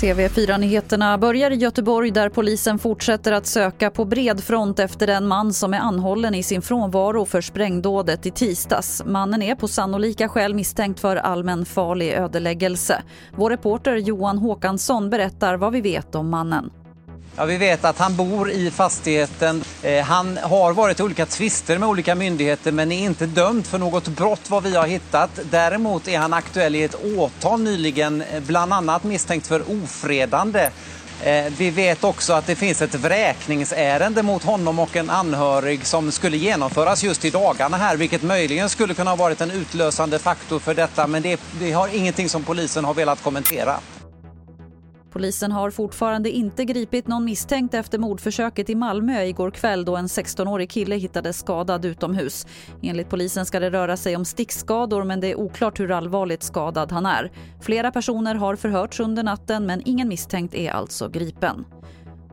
TV4-nyheterna börjar i Göteborg där polisen fortsätter att söka på bred front efter den man som är anhållen i sin frånvaro för sprängdådet i tisdags. Mannen är på sannolika skäl misstänkt för allmän farlig ödeläggelse. Vår reporter Johan Håkansson berättar vad vi vet om mannen. Ja, vi vet att han bor i fastigheten. Eh, han har varit i olika tvister med olika myndigheter men är inte dömd för något brott vad vi har hittat. Däremot är han aktuell i ett åtal nyligen, eh, bland annat misstänkt för ofredande. Eh, vi vet också att det finns ett vräkningsärende mot honom och en anhörig som skulle genomföras just i dagarna här, vilket möjligen skulle kunna ha varit en utlösande faktor för detta. Men det, det har ingenting som polisen har velat kommentera. Polisen har fortfarande inte gripit någon misstänkt efter mordförsöket i Malmö igår kväll då en 16-årig kille hittades skadad utomhus. Enligt polisen ska det röra sig om stickskador men det är oklart hur allvarligt skadad han är. Flera personer har förhörts under natten men ingen misstänkt är alltså gripen.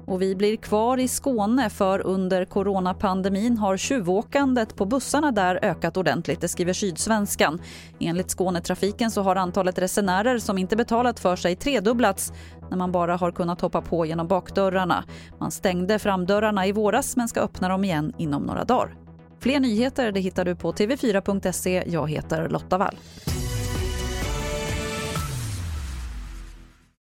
Och vi blir kvar i Skåne för under coronapandemin har tjuvåkandet på bussarna där ökat ordentligt, det skriver Sydsvenskan. Enligt Skånetrafiken så har antalet resenärer som inte betalat för sig tredubblats när man bara har kunnat hoppa på genom bakdörrarna. Man stängde framdörrarna i våras men ska öppna dem igen inom några dagar. Fler nyheter det hittar du på tv4.se. Jag heter Lotta Wall.